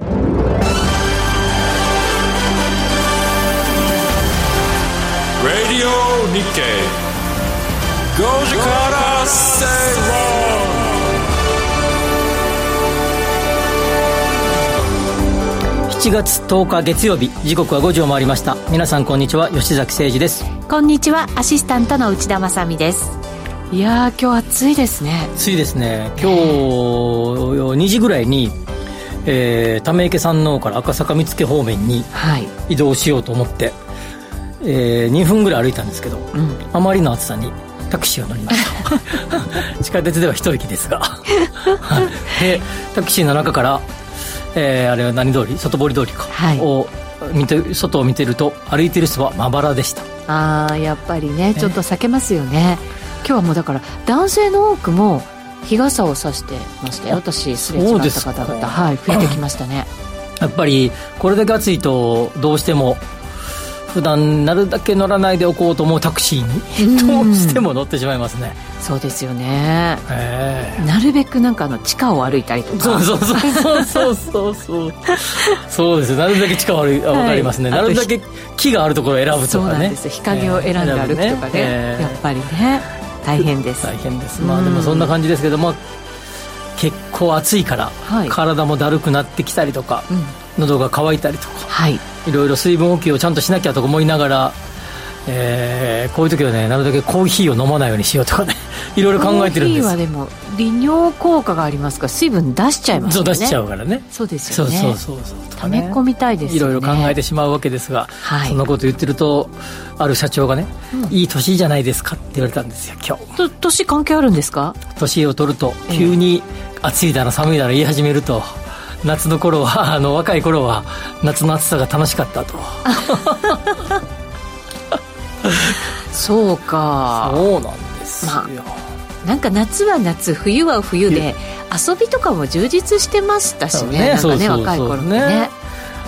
Radio Nikkei. 5時から正論7月10日月曜日時刻は5時を回りました。皆さんこんにちは。吉崎誠二です。こんにちは。アシスタントの内田まさです。いや今日暑いですね。暑いですね。今日2時ぐらいにえー、ため池山王から赤坂見附方面に移動しようと思って、はい、えー、2分ぐらい歩いたんですけど、うん、あまりの暑さにタクシーを乗りました。地下鉄では一息ですが。でタクシーの中から、えー、あれは何通り？外堀通りか、はい、を見て外を見てると歩いてる人はまばらでした。ああやっぱりねちょっと避けますよね。今日はもうだから男性の多くも日傘を差してましたよ。私すれ違った方々。はい増えてきましたね。やっぱりこれだけ暑いとどうしても普段なるだけ乗らないでおこうと思うタクシーにどうしても乗ってしまいますね、そうですよね。なるべくなんかあの地下を歩いたりとか。そうそうそうそうそうそうそう。ですなるだけ地下を歩い分かりますね、はい、なるだけ木があるところを選ぶとかね。そうなんです。日陰を選んで歩くとかね。えー、やっぱりね大変です。大変です。まあでもそんな感じですけども結構暑いから、はい、体もだるくなってきたりとか、うん、喉が渇いたりとか、はい、いろいろ水分補給をちゃんとしなきゃと思いながらえー、こういう時はねなるだけコーヒーを飲まないようにしようとかね。いろいろ考えてるんです。コーヒーはでも利尿効果がありますから水分出しちゃいますね。そう出しちゃうからね。そうですよね。そうそうそうそう溜め込みたいです、ね、いろいろ考えてしまうわけですが、はい、そんなこと言ってるとある社長がね、うん、いい年じゃないですかって言われたんですよ今日。年関係あるんですか？年を取ると急に暑いだの寒いだの言い始めると、夏の頃はあの若い頃は夏の暑さが楽しかったと そうか。そうなんですよ、まあ、なんか夏は夏冬は冬で遊びとかも充実してましたしね。ねなんかね若い頃ってね。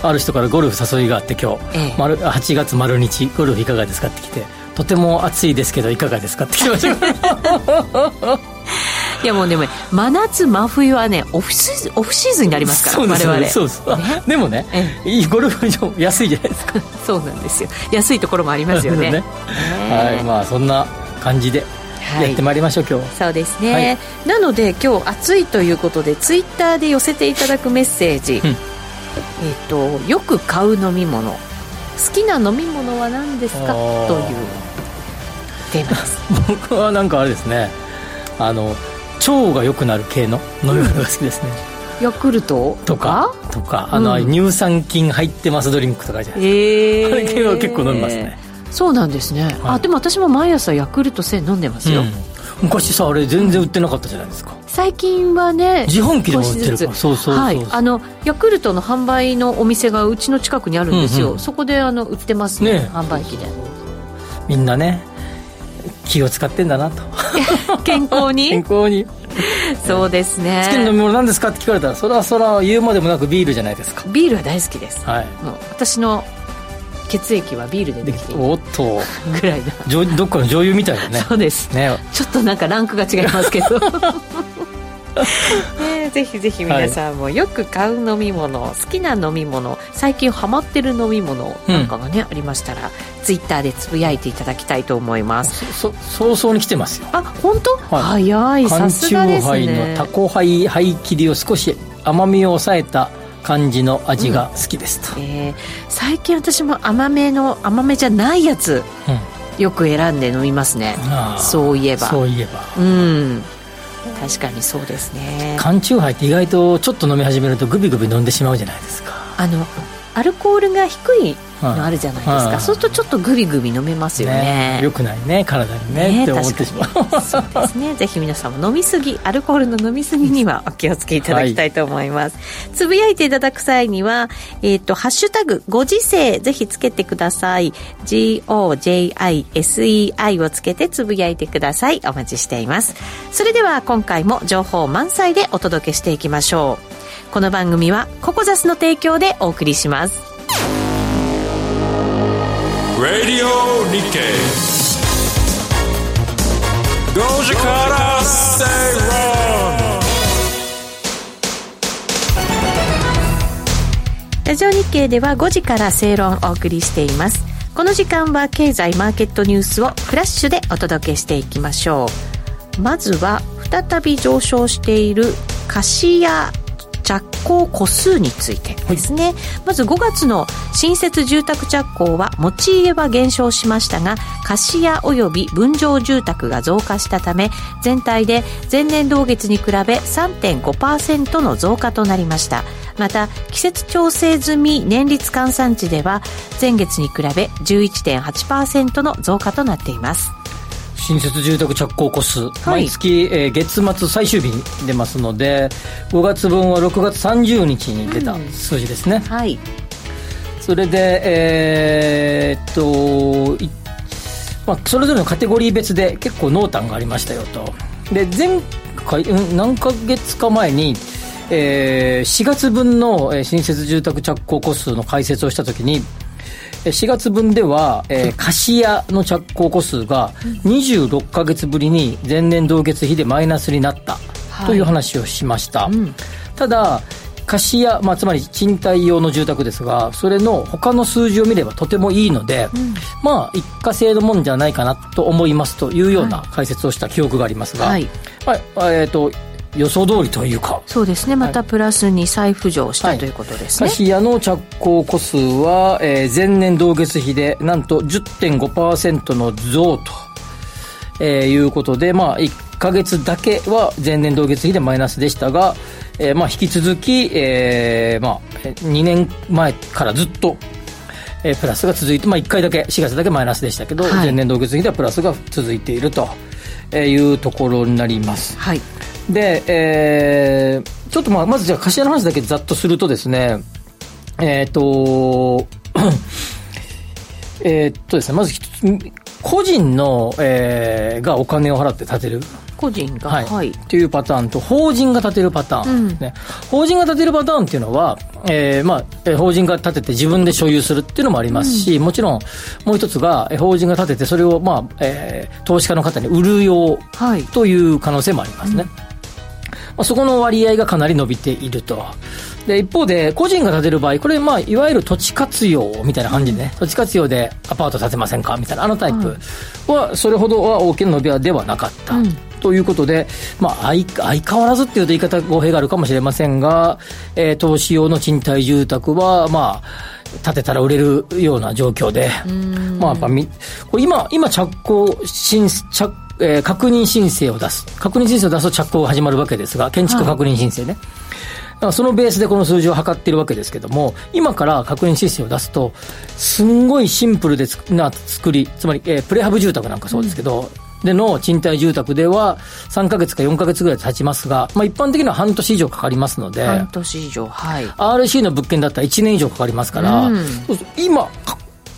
ある人からゴルフ誘いがあって今日、ええ、8月丸日ゴルフいかがですかって来てとても暑いですけどいかがですかって来てましたいやもうでも真夏真冬はねオフシーズンオフシーズンになりますから我々。そうそう、ね、でもね、いいゴルフ場安いじゃないですか。そうなんですよ。安いところもありますよね。ね。はい。まあそんな感じでやってまいりましょう、今日。そうですね、はい、なので今日暑いということでツイッターで寄せていただくメッセージ、うん、えっ、とよく買う飲み物。好きな飲み物は何ですか？という。テーマです。僕はなんかあれですね。あの腸が良くなる系の飲み物が好きですね、ヤクルトとか？とかあの、うん、乳酸菌入ってますドリンクとかじゃないですか、えー、あれ系は結構飲みますね。そうなんですね、はい、あでも私も毎朝ヤクルト1000飲んでますよ、うん、昔さあれ全然売ってなかったじゃないですか、最近はね自販機でも売ってるか。らそうそうはい。あのヤクルトの販売のお店がうちの近くにあるんですよ、うんうん、そこであの売ってますね、ね、販売機で。みんなね気を使ってんだなと。健康に？健康に。そうですね。好きな飲み物何ですかって聞かれたらそれはそれは言うまでもなくビールじゃないですか。ビールは大好きです、はい、もう私の血液はビールでできているおっと。ぐらいな。どっかの女優みたいだね。そうです。ね。ちょっとなんかランクが違いますけど ね、ぜひぜひ皆さんもよく買う飲み物、好きな飲み物最近ハマってる飲み物なんかがね、うん、ありましたらツイッターでつぶやいていただきたいと思います。そ早々に来てますよ。あ本当、はい、早い。さすがですね。タコハイ灰切りを少し甘みを抑えた感じの味が好きですと、うん、えー、最近私も甘めの甘めじゃないやつ、うん、よく選んで飲みますね。そういえば。そういえば。うん確かにそうですね。缶チューハイって意外とちょっと飲み始めるとグビグビ飲んでしまうじゃないですか。あのアルコールが低いのあるじゃないですか、そうするとちょっとグビグビ飲めますよね。よくないね。体にね。ねって思ってしまう。そうですね。ぜひ皆さんも飲みすぎアルコールの飲みすぎにはお気をつけいただきたいと思います、はい、つぶやいていただく際にはえっ、ー、とハッシュタグご時世ぜひつけてください。GOJISEI をつけてつぶやいてください。お待ちしています。それでは今回も情報満載でお届けしていきましょう。この番組はココザスの提供でお送りします Radio Nikkei. ラジオ日経では5時から正論をお送りしています。この時間は経済マーケットニュースをフラッシュでお届けしていきましょう。まずは再び上昇している貸家着工戸数についてですね、はい、まず5月の新設住宅着工は持ち家は減少しましたが貸家及び分譲住宅が増加したため全体で前年同月に比べ3.5%の増加となりました。また季節調整済み年率換算値では前月に比べ11.8%の増加となっています。新設住宅着工戸数、はい、毎月、えー、月末最終日に出ますので5月分は6月30日に出た数字ですね、うん、はい。それでえー、っとまあ、それぞれのカテゴリー別で結構濃淡がありましたよと。で前回、うん、何ヶ月か前にえー、4月分の新設住宅着工戸数の解説をしたときに4月分では、えー、貸家の着工戸数が26か月ぶりに前年同月比でマイナスになったという話をしました、はいうん、ただ貸家、まあ、つまり賃貸用の住宅ですがそれの他の数字を見ればとてもいいので、うん、まあ一過性のもんじゃないかなと思いますというような解説をした記憶がありますが、はい、まあえーと予想通りというか。そうですね。またプラスに再浮上した、はい、ということですね。貸家の着工戸数は、えー、前年同月比でなんと10.5%の増と、えー、いうことでまあ1か月だけは前年同月比でマイナスでしたが、えーまあ、引き続き、えーまあ、2年前からずっとえー、プラスが続いて、まあ、1回だけ4月だけマイナスでしたけど、はい、前年同月比ではプラスが続いているというところになります。はいで、えー、ちょっとまあ、まずじゃあ、頭の話だけざっとするとですね、えっ、ー、と、えっとですね、まず個人の、えー、がお金を払って建てる。個人が、はい。はい、っていうパターンと、法人が建てるパターンですね、うん。法人が建てるパターンっていうのは、えー、まあ、法人が建てて自分で所有するっていうのもありますし、うん、もちろん、もう一つが、法人が建てて、それを、まあ、えー、投資家の方に売るようという可能性もありますね。うんまあ、そこの割合がかなり伸びていると。で、一方で、個人が建てる場合、これ、まあ、いわゆる土地活用みたいな感じでね、土地活用でアパート建てませんか？みたいな、あのタイプは、それほどは大きな伸びはではなかった。うん。ということで、まあ、相相変わらずっていうと言い方語弊があるかもしれませんが、えー、投資用の賃貸住宅は、まあ、建てたら売れるような状況で、まあ、やっぱみ、これ今、今着工、新、着えー、確認申請を出す。確認申請を出すと着工が始まるわけですが、建築確認申請ね。はい、そのベースでこの数字を測っているわけですけども、今から確認申請を出すと、すんごいシンプルでつな作り、つまり、えー、プレハブ住宅なんかそうですけど、うん、での賃貸住宅では3か月か4か月ぐらい経ちますが、まあ、一般的には半年以上かかりますので、半年以上、はい。RC の物件だったら1年以上かかりますから、うん、今、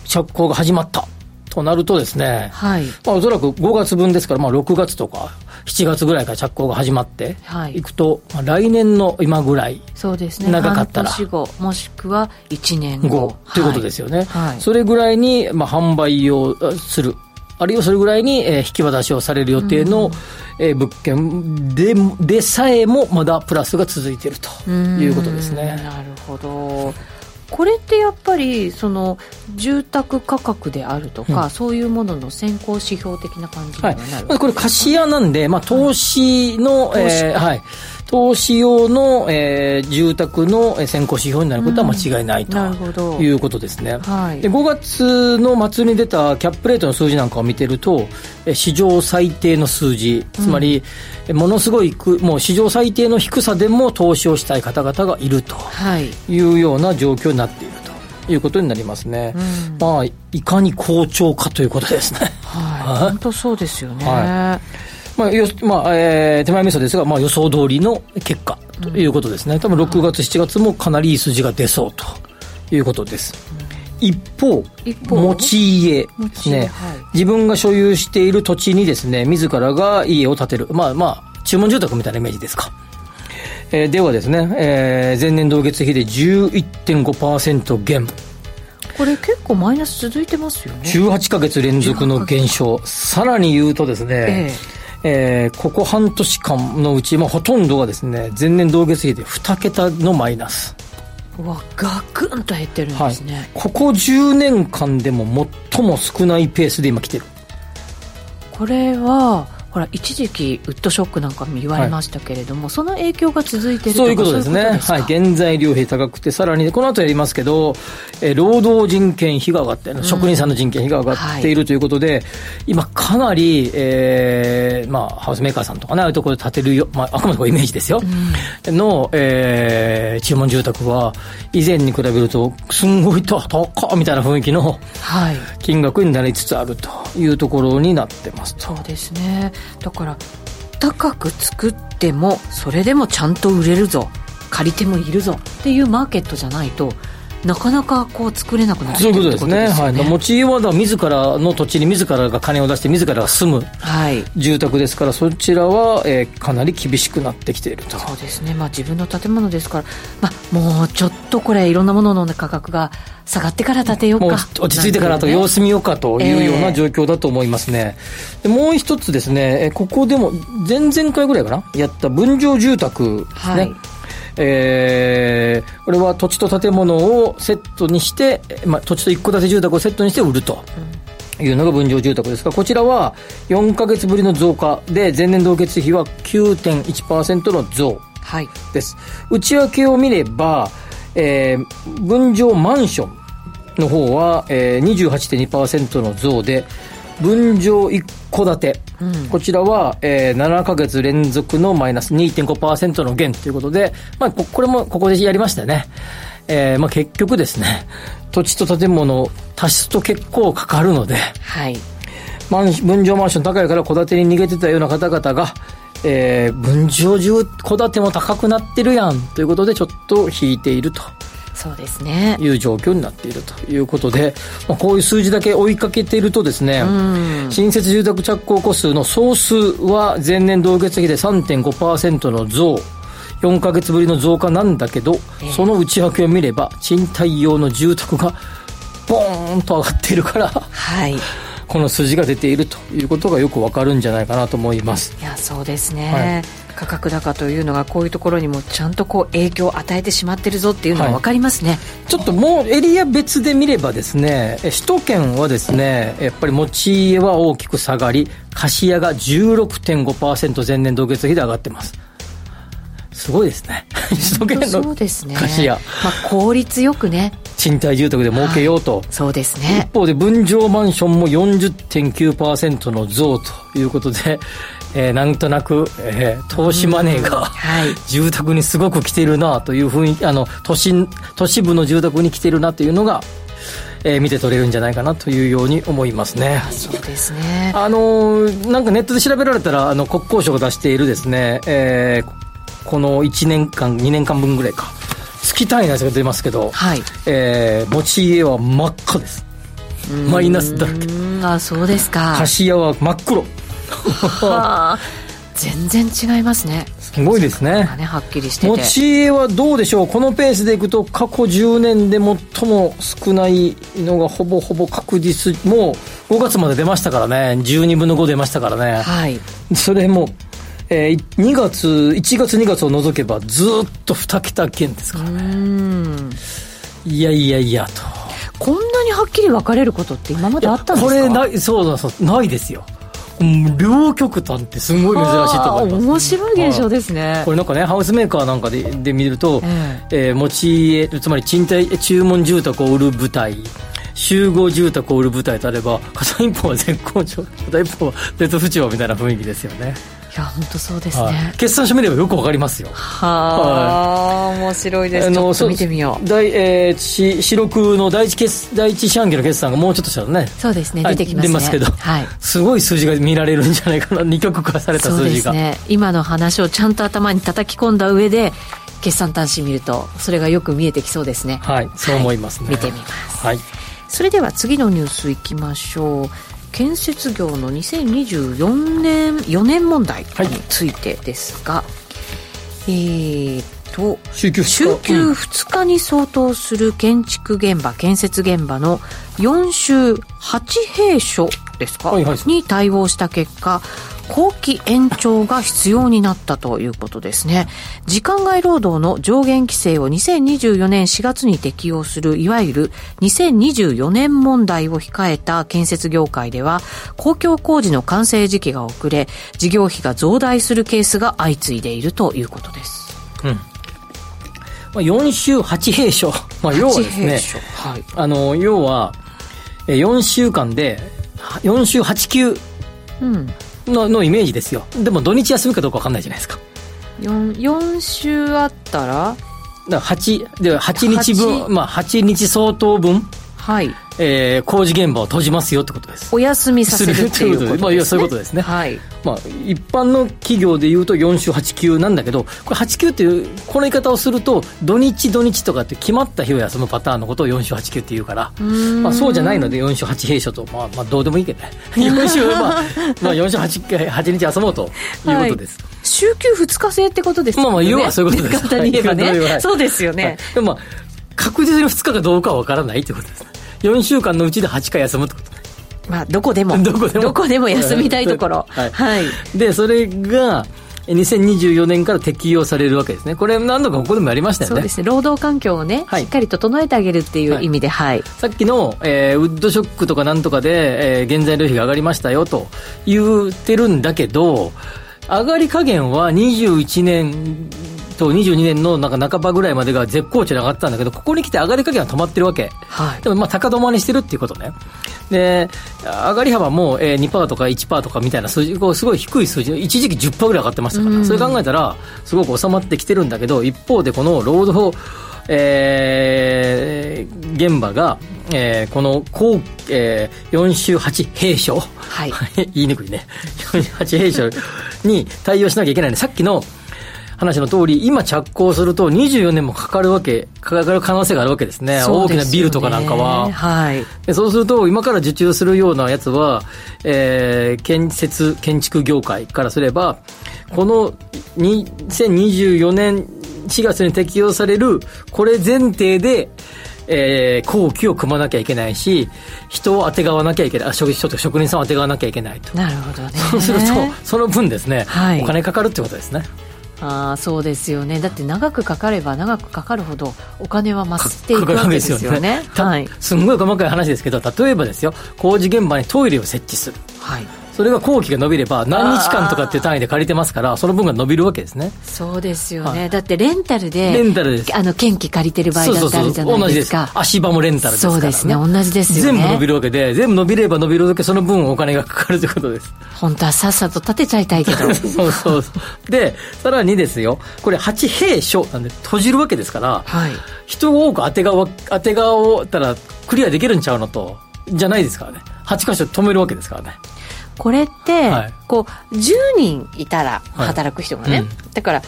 着工が始まった。となるとですね、はい。まあ、おそらく5月分ですから、まあ、6月とか7月ぐらいから着工が始まってい。くと、はい、まあ、来年の今ぐらいそうですね。長かったら。半年後もしくは1年後。ということですよね、はい、それぐらいに、まあ、販売をする。あるいはそれぐらいに、えー、引き渡しをされる予定の、うん、えー、物件ででさえもまだプラスが続いているということですね。なるほどこれってやっぱりその住宅価格であるとか、うん、そういうものの先行指標的な感じにはなる、はい、これ貸し屋なんで、まあ、投資の、はい、えー、はい投資用の、えー、住宅の先行指標になることは間違いない、ということですね、はい、で5月の末に出たキャップレートの数字なんかを見てると史上最低の数字つまり、うん、ものすごいもう史上最低の低さでも投資をしたい方々がいるとい。うような状況になっているということになりますね、うん、まあいかに好調かということですね。はい、本当そうですよね、はいまあよまあえー、手前味噌ですが、まあ、予想通りの結果ということですね、うん、多分6月、7月もかなりいい数字が出そうということです。一方持ち家。ですね、はい、自分が所有している土地にですね自らが家を建てる。まあまあ注文住宅みたいなイメージですか、えー、ではですね、えー、前年同月比で11.5%減。これ結構マイナス続いてますよね。18か月連続の減少。さらに言うとですね、えーえー、ここ半年間のうち、まあ、ほとんどがですね、前年同月比で2桁のマイナス。わガクンと減ってるんですね、はい、ここ10年間でも最も少ないペースで今来てる。これはほら一時期ウッドショックなんかも言われましたけれども、はい、その影響が続いているそういうことですねはい。原材料費高くてさらにこの後やりますけど、え労働人件費が上がって、うん、職人さんの人件費が上がっているということで、はい、今かなり、えーまあ、ハウスメーカーさんとかねああいうところで建てるよ、まあ、あくまでイメージですよ、うん、の、えー、注文住宅は以前に比べるとすんごい高っみたいな雰囲気の金額になりつつあるというところになってますそうですねだから高く作ってもそれでもちゃんと売れるぞ。借りてもいるぞ。っていうマーケットじゃないとなかなかこう作れなくなるそういうことですね、ね、はい、持ち家は自らの土地に自らが金を出して自らが住む住宅ですから、そちらは、えー、かなり厳しくなってきていると。そうですね、まあ、自分の建物ですから、まあ、もうちょっとこれいろんなものの価格が下がってから建てようか。落ち着いてからと様子見ようかというような状況だと思いますね、えー、もう一つですね。ここでも前々回ぐらいかな？やった分譲住宅ですね、はいえー、これは土地と建物をセットにして、まあ、土地と一戸建て住宅をセットにして売ると。いうのが分譲住宅ですが、こちらは4か月ぶりの増加で、前年同月比は9.1%の増です。はい、内訳を見れば、えー、分譲マンションの方は、えー、28.2%の増で、分譲一戸建て、うん、こちらは、えー、7か月連続のマイナス2.5%の減ということで、まあ、これもここでやりましたよね。えーまあ、結局ですね、土地と建物を足すと結構かかるので、はい、マン分譲マンション高いから戸建てに逃げてたような方々が、えー、分譲住戸建ても高くなってるやんということでちょっと引いているとそうですね。いう状況になっているということで、まあ、こういう数字だけ追いかけているとですね、新設住宅着工戸数の総数は前年同月比で3.5%の増4か月ぶりの増加なんだけど、えー、その内訳を見れば賃貸用の住宅がボーンと上がっているから、はい、この数字が出ているということがよくわかるんじゃないかなと思います。いやそうですね、はい価格高というのがこういうところにもちゃんとこう影響を与えてしまってるぞっていうのが分かりますね、はい、ちょっともうエリア別で見ればですね首都圏はですねやっぱり持ち家は大きく下がり貸家が16.5%前年同月比で上がってます。すごいですね。首都圏の貸家、まあ、効率よくね。賃貸住宅で儲けようと、はい、そうですね。一方で分譲マンションも40.9%の増ということでえー、なんとなく、えー、投資マネーが、はい、住宅にすごく来てるなというふうにあの都心都市部の住宅に来てるなというのがえー、見て取れるんじゃないかなというように思いますね。そうですね。あのなんかネットで調べられたらあの国交省が出しているですね、えー、この1年間2年間分ぐらいか月単位のやつが出ますけど、はい、えー、持ち家は真っ赤です。マイナスだらけ。あそうですか。貸家は真っ黒。はあ。全然違いますね。すごいですね。ね。はっきりして持ち家はどうでしょう？このペースでいくと過去10年で最も少ないのがほぼほぼ確実。もう5月まで出ましたからね。12分の5出ましたからね。はい。それもえー、2月1月2月を除けばずっと2桁件ですからね。いやいやいやと。こんなにはっきり分かれることって今まであったんですか？これないそうそうないですよ両極端ってすごい珍しいと思います面白い現象ですね、これなんかねハウスメーカーなんかでで見ると、えー、えー、持ち家つまり賃貸注文住宅を売る舞台集合住宅を売る舞台とあれば片一方は絶好調片一方は絶不調みたいな雰囲気ですよねや本当そうですね、はい、決算書見ればよくわかりますよ。はあ、はい、面白いです。ちょっと見てみよう。大、えー、し四六の第一決第一四半期の決算がもうちょっとしたらね。そうですね、出てきますね。出ますけど、はい、すごい数字が見られるんじゃないかな二極化された数字が、ね、今の話をちゃんと頭に叩き込んだ上で決算端子見るとそれがよく見えてきそうですね。はいそう思いますね、見てみます。はい。それでは次のニュースいきましょう建設業の2024年4年問題についてですが、はい、えーと週休 2, 日。週休2日に相当する建築現場建設現場の4週8平所ですか、はいはい、に対応した結果後期延長が必要になったということですね。時間外労働の上限規制を2024年4月に適用する、いわゆる2024年問題を控えた建設業界では、公共工事の完成時期が遅れ、事業費が増大するケースが相次いでいるということです。うん。まあ、4週8平所。まあ、要はですね、はい、あの、要は、4週間で、4週8休。うん。ののイメージですよ。でも土日休みかどうか分かんないじゃないですか。4, 4週あったら？だから8で8日分まあ8日相当分？はいえー、工事現場を閉じますよってことです。お休みさせるっていうことですね、まあ、そういうことですね、はい。まあ、一般の企業でいうと4週8休なんだけどこれ8休っていうこの言い方をすると土日土日とかって決まった日を休むパターンのことを4週8休っていうから。まあ、そうじゃないので4週8平所と、まあ、まあどうでもいいけどね。4週、まあ、まあ4週 8, 8日休もうということです、はい、週休2日制ってことですねまあまあ要はそういうことです簡単に言えばね、はい、そうですよね、はい、でもまあ確実に2日かどうかは分からないということです4週間のうちで8回休むってこと。まあ、どこでも。どこでも。どこでも休みたいところ。はい、はい、でそれが2024年から適用されるわけですね、これ、何度かここでもやりましたよね、そうですね。労働環境をね、はい、しっかりと整えてあげるっていう意味で、はい、さっきの、えー、ウッドショックとかなんとかで、えー、原材料費が上がりましたよと言ってるんだけど、上がり加減は21年と22年のなんか半ばぐらいまでが絶好調に上がったんだけど、ここに来て上がり加減は止まってるわけ。はい、でもまあ高止まりしてるっていうことね。で、上がり幅も2%とか1%とかみたいな数字、こうすごい低い数字、一時期10%ぐらい上がってましたから、それ考えたら、すごく収まってきてるんだけど、一方でこの労働、えー、現場が、えー、この後、えー、4週8平所、はい、言いにくいね、4週8平所に対応しなきゃいけないんで、さっきの話の通り、今着工すると24年もかかるわけ、かかる可能性があるわけですね。すね大きなビルとかなんかは。はい。そうすると、今から受注するようなやつは、えー、建設、建築業界からすれば、この2024年4月に適用される、これ前提で、えー、工期を組まなきゃいけないし、人を当てがわなきゃいけない、あ職職人さんを当てがわなきゃいけないと。なるほどね。そうすると、その分ですね、はい、お金かかるってことですね。あそうですよね。だって長くかかれば長くかかるほどお金は増していくわけですよね。ね、はい、すんごい細かい話ですけど例えばですよ。工事現場にトイレを設置する、はい、それが工期が伸びれば何日間とかっていう単位で借りてますからその分が伸びるわけですね。そうですよね、はい、だってレンタルでレンタルです。あの兼期借りてる場合だってあるじゃないですか。足場もレンタルですから、ね、そうですね。同じですよね。全部伸びるわけで全部伸びれば伸びるだけその分お金がかかるということです。本当はさっさと建てちゃいたいけど。そうそうそう。でさらにですよ。これ8平所なんで閉じるわけですから、はい、人を多く当て側当て側をたらクリアできるんちゃうのとじゃないですからね。8箇所止めるわけですからねこれって、はい、こう10人いたら働く人がね、はいうん、だから2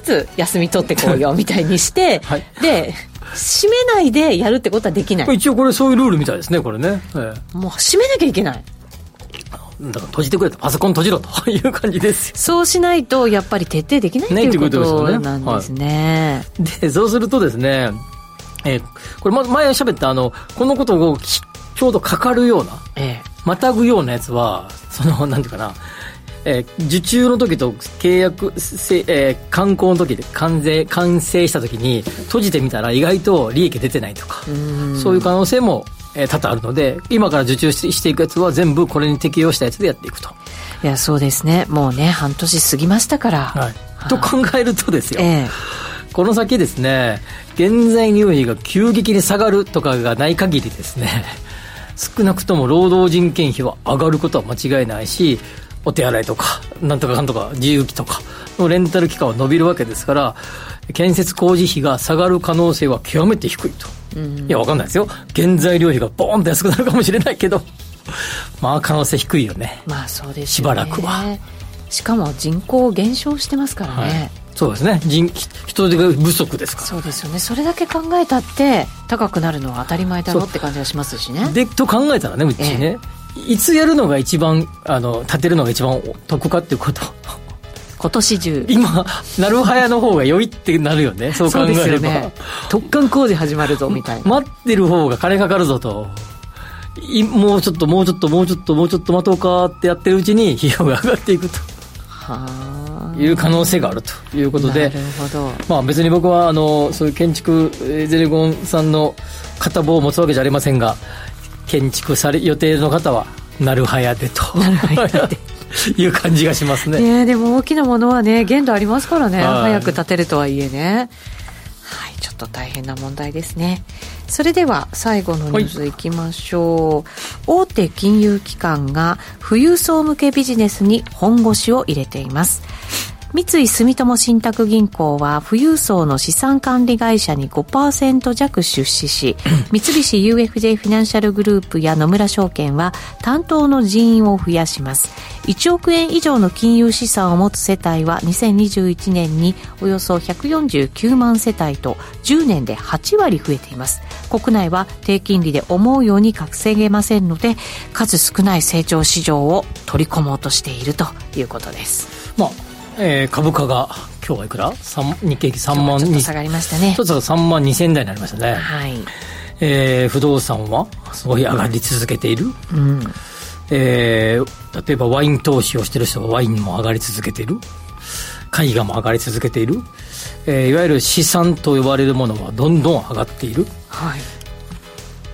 人ずつ休み取ってこうよみたいにして、はい、で閉めないでやるってことはできない。一応これそういうルールみたいですねこれね、ええ、もう閉めなきゃいけない。だから閉じてくれとパソコン閉じろと いう感じですそうしないとやっぱり徹底できないっていうことなんですね。でそうするとですねえー、これ前喋ったあのこのことをちょうどかかるような、ええ、またぐようなやつは、その、なんていうかな、えー、受注の時と契約せ、えー、観光の時で完成完成した時に閉じてみたら意外と利益出てないとかそういう可能性も、えー、多々あるので今から受注していくやつは全部これに適用したやつでやっていくと。いやそうですね。もうね半年過ぎましたから、はい、と考えるとですよ、えー、この先ですね原材料費が急激に下がるとかがない限りですね 少なくとも労働人件費は上がることは間違いないしお手洗いとかなんとかかんとか自由機とかのレンタル期間は伸びるわけですから建設工事費が下がる可能性は極めて低いと、うん、いや分かんないですよ。原材料費がボーンと安くなるかもしれないけど まあ可能性低いよね。まあそうです、ね、しばらくは。しかも人口減少してますからね、はいそうですね。人人手が不足ですから。そうですよね。それだけ考えたって高くなるのは当たり前だろって感じがしますしね。でと考えたらねうちね、ええ、いつやるのが一番あの立てるのが一番得かっていうこと。今年中。今なるはやの方が良いってなるよね。そう考えれば、ね、突貫工事始まるぞみたいな。待ってる方が金かかるぞと。もうちょっともうちょっともうちょっともうちょっと待とうかってやってるうちに費用が上がっていくという可能性があるということでまあ、別に僕はあのそういう建築ゼレゴンさんの片棒を持つわけじゃありませんが建築され予定の方はなるはやでと。なるはやで。いう感じがしますね。ねでも大きなものはね限度ありますからね。早く建てるとはいえね。はいちょっと大変な問題ですねそれでは最後のニュースいきましょう、はい、大手金融機関が富裕層向けビジネスに本腰を入れています。三井住友信託銀行は富裕層の資産管理会社に5%弱出資し 三菱 UFJ フィナンシャルグループや野村証券は担当の人員を増やします。1億円以上の金融資産を持つ世帯は2021年におよそ149万世帯と10年で8割増えています。国内は低金利で思うように稼げませんので数少ない成長市場を取り込もうとしているということです。まあえー、株価が今日はいくら？日経平均3万ちょっと下がりましたね。ちょっと3万2000台になりましたね。はい。えー、不動産はすごい上がり続けている、うん。えー、例えばワイン投資をしてる人はワインも上がり続けている。絵画も上がり続けている、えー、いわゆる資産と呼ばれるものはどんどん上がっている、はい、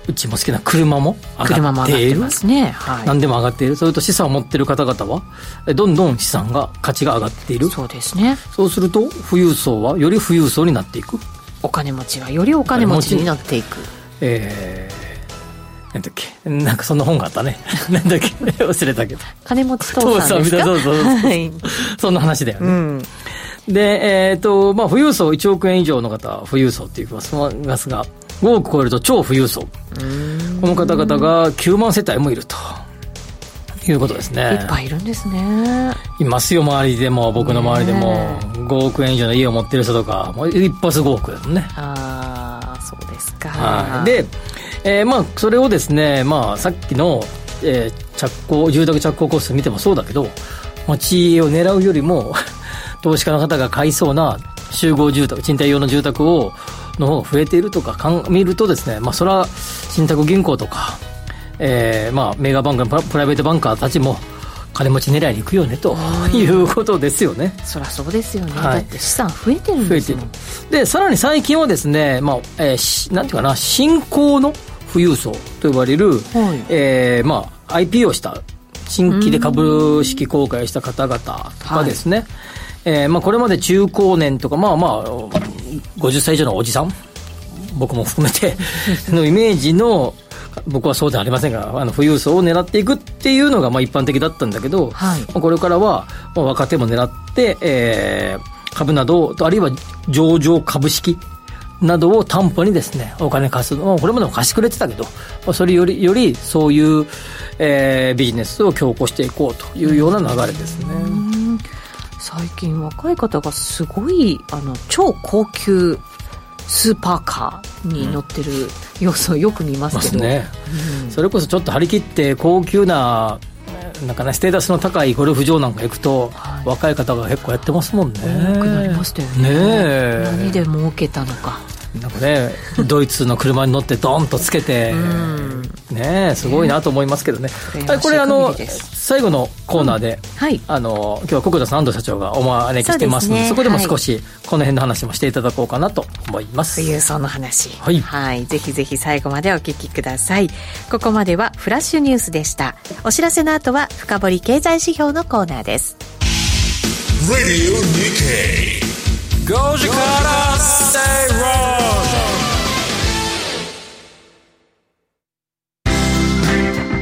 うちも好きな車も上がっている。ますね、はい、何でも上がっている。それと資産を持っている方々はどんどん資産が価値が上がっている。そうですね。そうすると富裕層はより富裕層になっていく。お金持ちはよりお金持ちになっていく。えー、なんだっけ。なんかそんな本があったね。なんだっけ。忘れたけど。金持ち父さんですか？そうそうそう、はい、そんな話だよね、うん。で、えっ、ー、と、まあ、富裕層1億円以上の方は富裕層って言いますが、5億超えると超富裕層。この方々が9万世帯もいると。いうことですね。いっぱいいるんですね。いますよ、周りでも、僕の周りでも、5億円以上の家を持ってる人とか、もう一発5億だもんね。ああ、そうですか。はい。で、えー、まあ、それをですね、まあ、さっきの、えー、着工、住宅着工コスト見てもそうだけど、地を狙うよりも 投資家の方が買いそうな集合住宅、賃貸用の住宅を、の方が増えているとか見るとですね、まあ、それは信託銀行とか、えー、まあ、メガバンクのプライベートバンカーたちも、金持ち狙いに行くよねということですよね。そりゃそうですよね、はい、だって資産増えてるんですよでさらに最近はですね、まあえー、なんていうかな、新興の富裕層と呼ばれる、はい。えーまあ、IP をした新規で株式公開した方々とかですね、はいえーまあ、これまで中高年とか、まあまあ、50歳以上のおじさん、僕も含めて のイメージの、僕はそうではありませんが、あの富裕層を狙っていくっていうのがまあ一般的だったんだけど、はい、これからは若手も狙って、えー、株など、あるいは上場株式などを担保にですね、お金貸すのこれまでも貸してくれてたけど、それより、よりそういう、えー、ビジネスを強行していこうというような流れですね。最近若い方がすごいあの超高級スーパーカーに乗ってる様子をよく見ますけど、ね。うん、それこそちょっと張り切って高級ななんかね、ステータスの高いゴルフ場なんか行くと、はい、若い方が結構やってますもんね。多くなりましたよね。ね何で儲けたのかなんかねドイツの車に乗ってドンとつけて、ねすごいなと思いますけどね、これあの最後のコーナーで、うん、はい、あの今日は国田さん安藤社長がお招きしてますので、ね、そこでも少しこの辺の話もしていただこうかなと思います。富裕層の話。はい、はい、ぜひぜひ最後までお聞きください。ここまではフラッシュニュースでした。お知らせの後は深掘り経済指標のコーナーです5時から正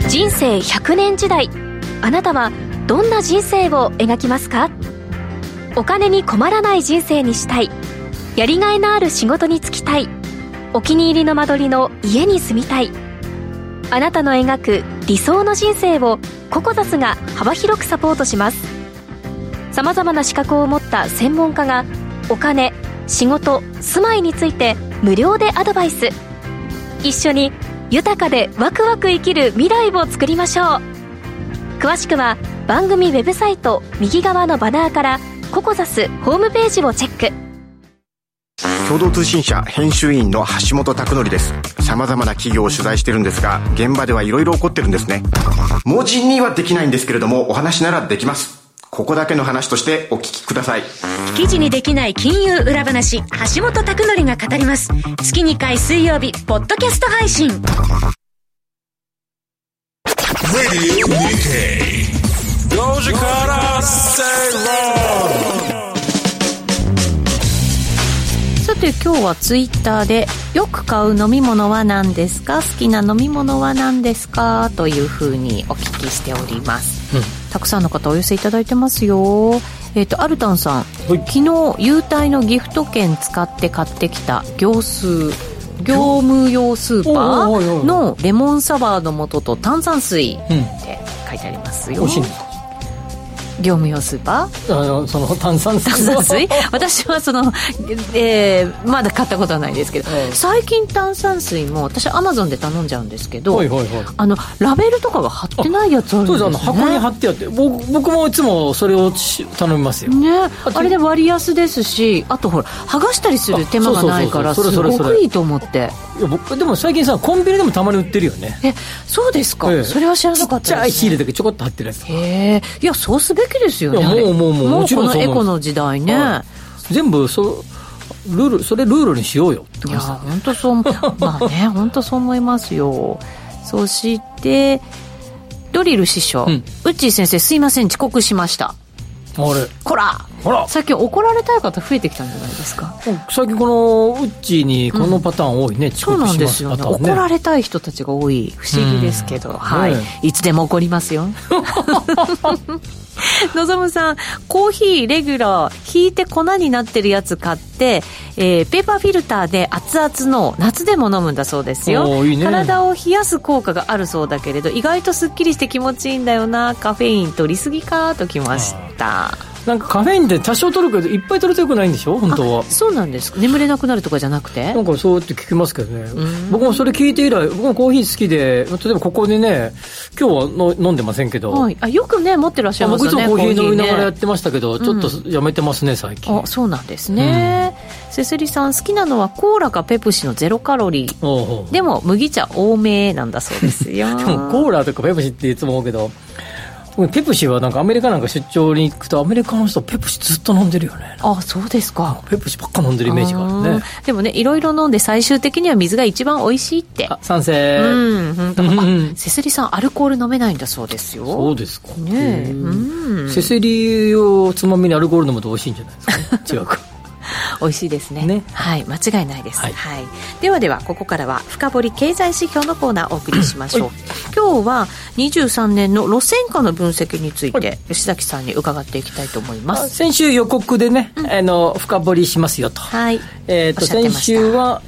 論人生100年時代あなたはどんな人生を描きますか？お金に困らない人生にしたい。やりがいのある仕事に就きたい。お気に入りの間取りの家に住みたい。あなたの描く理想の人生をココザスが幅広くサポートします。さまざまな資格を持った専門家がお金仕事住まいについて無料でアドバイス。一緒に豊かでワクワク生きる未来を作りましょう。詳しくは番組ウェブサイト右側のバナーからココザスホームページをチェック。共同通信社編集員の橋本拓則です。様々な企業を取材してるんですが現場ではいろいろ起こってるんですね。文字にはできないんですけれどもお話ならできます。ここだけの話としてお聞きください。記事にできない金融裏話橋本拓則が語ります。月2回水曜日ポッドキャスト配信.さて今日はツイッターでよく買う飲み物は何ですか？好きな飲み物は何ですか？というふうにお聞きしております、たくさんの方お寄せいただいてますよ。えっ、とアルタンさん、昨日優待のギフト券使って買ってきた業数業務用スーパーのレモンサワーの素と炭酸水っうんて書いてありますよ。美味しいんですか？業務用スーパー？あのその炭酸水。炭酸水？私はその、えーまだ買ったことはないですけど、うん最近炭酸水も私アマゾンで頼んじゃうんですけど、はいはいはい。あのラベルとかが貼ってないやつあるんそうでねですすあの箱に貼ってあって僕僕もいつもそれをし頼みますよ。ね。ああれで割安ですしあとほら剥がしたりする手間がないからあすごくいいと思って。いや僕でも最近さコンビニでもたまに売ってるよね。えそうですか、ええ。それは知らなかったちっちゃいです、ね、シールだけちょこっと貼ってるやつへえ。いやそうすべきですよねもうもうもうもちろんこのエコの時代ね、は全部そルールそれルールにしようよっていや感じだ本当そう まあね本当そう思いますよ。そしてドリル師匠、うん。ウッチー先生すいません遅刻しました。あれ。こら。ほら。最近怒られたい方増えてきたんじゃないですか。最近このウッチーにこのパターン多いね、遅そう刻しまなんですよね。すパターン怒られたい人たちが多い。不思議ですけど、うん。はい、ねいつでも怒りますよ のぞむさんコーヒーレギュラー引いて粉になってるやつ買って、えーペーパーフィルターで熱々の夏でも飲むんだそうですよ。いいね。体を冷やす効果があるそうだけれど意外とすっきりして気持ちいいんだよな。カフェイン取りすぎかときましたなんかカフェインって多少取るけどいっぱい取るとよくないんでしょ？本当は。あそうなんです。眠れなくなるとかじゃなくて？なんかそうやって聞きますけどね。ん。僕もそれ聞いて以来僕もコーヒー好きで例えばここでね今日はの飲んでませんけど、はい、あよくね持ってらっしゃいあますよね僕いつもコーヒー飲みながらやっねてましたけど、ちょっとやめてますね最近。あそうなんですね、せすりさん好きなのはコーラかペプシのゼロカロリー。おうおう。でも麦茶多めなんだそうですよ。でもコーラとかペプシっていつも思うけど僕ペプシはなんかアメリカなんか出張に行くとアメリカの人ペプシずっと飲んでるよね。あそうですか。ペプシばっか飲んでるイメージがあるうんねでもねいろいろ飲んで最終的には水が一番美味しいって。あ賛成、うん本当うんうん あせすりさんアルコール飲めないんだそうですよ。そうですか。ねうん。せせりをつまみにアルコール飲むと美味しいんじゃないですか 違うか美味しいですね。ね。はい。間違いないです、ははい。いではではここからは深掘り経済指標のコーナーをお送りしましょう。今日は23年の路線価の分析について吉崎さんに伺っていきたいと思います。先週予告でね、あの深掘りしますよと,、はい。えー、と先おっしゃってました。週は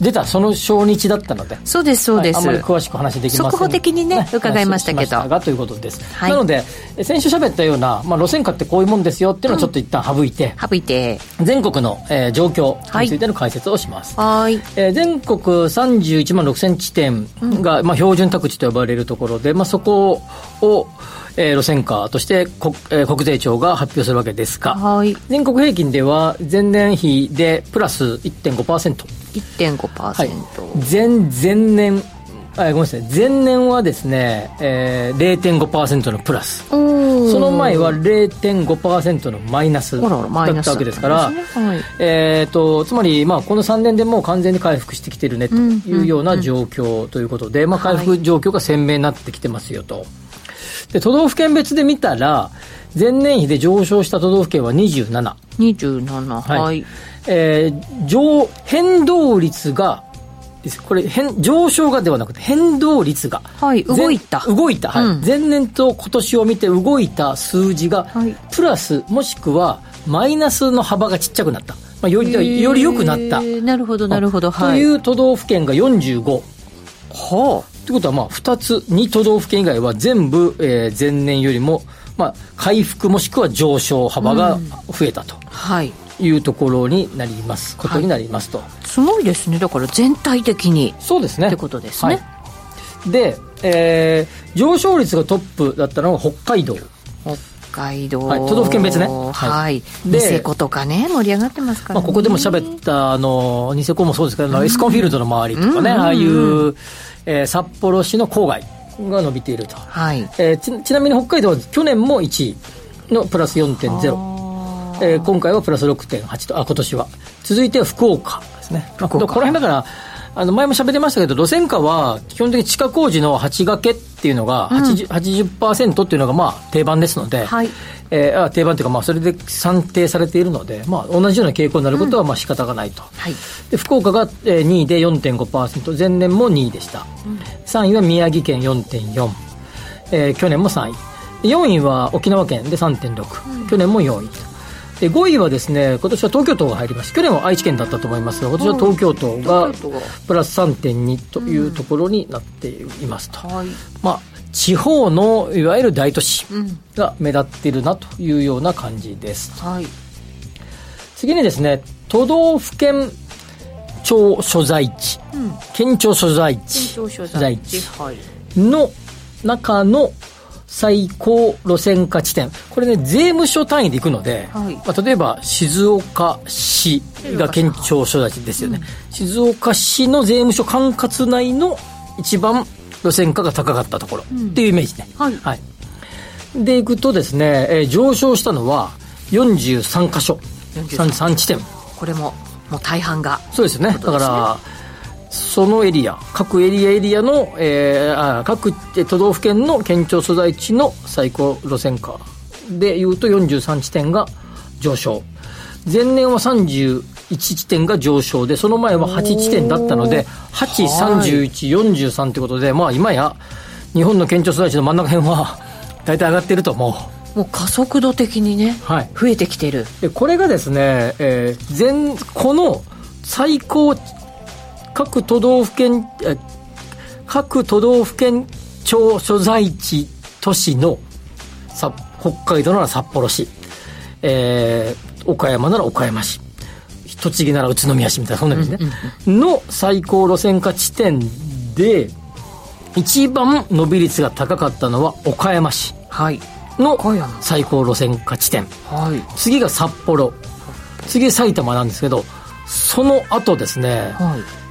出たその初日だったので。そうですそうです、はいあまり詳しく話できません。速報的にね伺いましたけど。話しまがということです、はい。なのでえ先週喋ったような、まあ、路線価ってこういうもんですよっていうのをちょっと一旦省いて、省いて。全国の、えー状況についての解説をします、はい。えー全国31万6000地点が、まあ、標準宅地と呼ばれるところで、まあ、そこを、えー路線価として国,、えー国税庁が発表するわけですが、はい。全国平均では前年比でプラス1.5%、1.5%、はい、前前年あごめんなさい。前年はですね、えー、0.5%のプラス。その前は0.5%のマイナスだったわけですから、ね。はい。えー、とつまり、まあ、この3年でもう完全に回復してきてるねというような状況ということで、まあ、回復状況が鮮明になってきてますよと。で都道府県別で見たら前年比で上昇した都道府県は27、27はい、えー上変動率がですこれ変上昇がではなくて変動率が、はい動いた。前動いた、はい。うん。前年と今年を見て動いた数字が、はい。プラスもしくはマイナスの幅がちっちゃくなった、まあ、よりより良くなった。なるほどなるほど。とはい。いう都道府県が45はということはまあ2つ2都道府県以外は全部、えー前年よりも、まあ、回復もしくは上昇幅が増えたと。あはい。いうところになります。ことになりますと、すごいですね。だから全体的に。そうですね。ってことですね。はい。で、えー上昇率がトップだったのが北海道北海道、はい、都道府県別ね。はい、はい、ニセコとかね盛り上がってますから、ね、まあ、ここでも喋ったあのニセコもそうですけど、エスコンフィールドの周りとかね、ああいう、えー、札幌市の郊外が伸びていると、はい。えー、ちちなみに北海道は去年も1位のプラス4.0えー、今回はプラス6.8と。あ今年は。続いては福岡ですね、まあ、この辺だからあの前も喋りましたけど、路線価は基本的に地下工事の8掛けっていうのが80、うん、80%っていうのがまあ定番ですので、はい、えー、定番というか、まあ、それで算定されているので、まあ、同じような傾向になることはまあ仕方がないと、うんはい、で福岡が2位で4.5%、前年も2位でした、うん、3位は宮城県4.4、えー、去年も3位、4位は沖縄県で3.6、うん、去年も4位と。で5位はですね今年は東京都が入ります。去年は愛知県だったと思いますが今年は東京都がプラス3.2というところになっていますと、うんまあ地方のいわゆる大都市が目立っているなというような感じです、はい、次にですね都道府県庁所在地、うん、県庁所在地。所在地。の中の最高路線価地点。これね税務署単位でいくので、はい、まあ、例えば静岡市が県庁所在地ですよね、うん、静岡市の税務署管轄内の一番路線価が高かったところ、っていうイメージね、はい、はい、でいくとですね、えー、上昇したのは43箇所。33地点。これももう大半が。そうですね、ね、だからそのエリア各エリアエリアの、えー、あ各都道府県の県庁所在地の最高路線価でいうと43地点が上昇。前年は31地点が上昇でその前は8地点だったので83143ってことでまあ今や日本の県庁所在地の真ん中辺は大体上がってると思う。もう加速度的にね、はい、増えてきてる。でこれがですね、えー、全この最高各都道府県、各都道府県庁所在地都市のさ北海道なら札幌市、えー、岡山なら岡山市栃木なら宇都宮市みたいなそんな意味ですね、の最高路線価地点で一番伸び率が高かったのは岡山市の最高路線価地点、はい、次が札幌。次埼玉なんですけどその後ですね、はい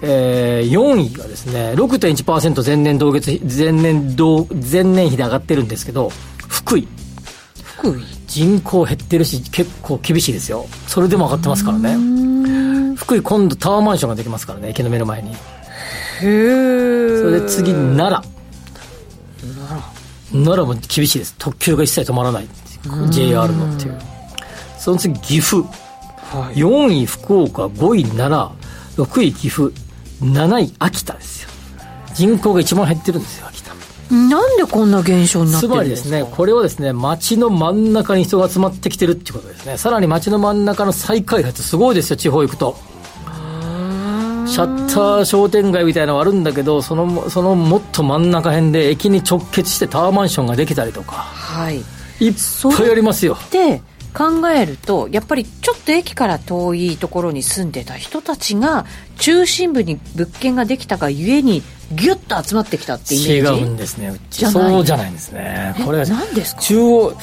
えー、4位がですね6.1%前年同月前年同前年比で上がってるんですけど福井。福井。人口減ってるし結構厳しいですよ。それでも上がってますからね。福井今度タワーマンションができますからね駅の目の前に。へえそれで次奈良。奈良。も厳しいです。特急が一切止まらない。JR のっていう。その次岐阜、はい、4位福岡5位奈良。6位岐阜7位秋田ですよ。人口が一番減ってるんですよ秋田。なんでこんな現象になってるんですか？つまりですねこれはですね街の真ん中に人が集まってきてるっていうことですね。さらに街の真ん中の再開発すごいですよ地方行くと。シャッター商店街みたいなのはあるんだけどそのそのもっと真ん中辺で駅に直結してタワーマンションができたりとか。はい。いっぱいありますよ。で考えるとやっぱりちょっと駅から遠いところに住んでた人たちが中心部に物件ができたがゆえにギュッと集まってきたってイメージ？違うんですね。そうじゃないんですね。これは何ですか？中央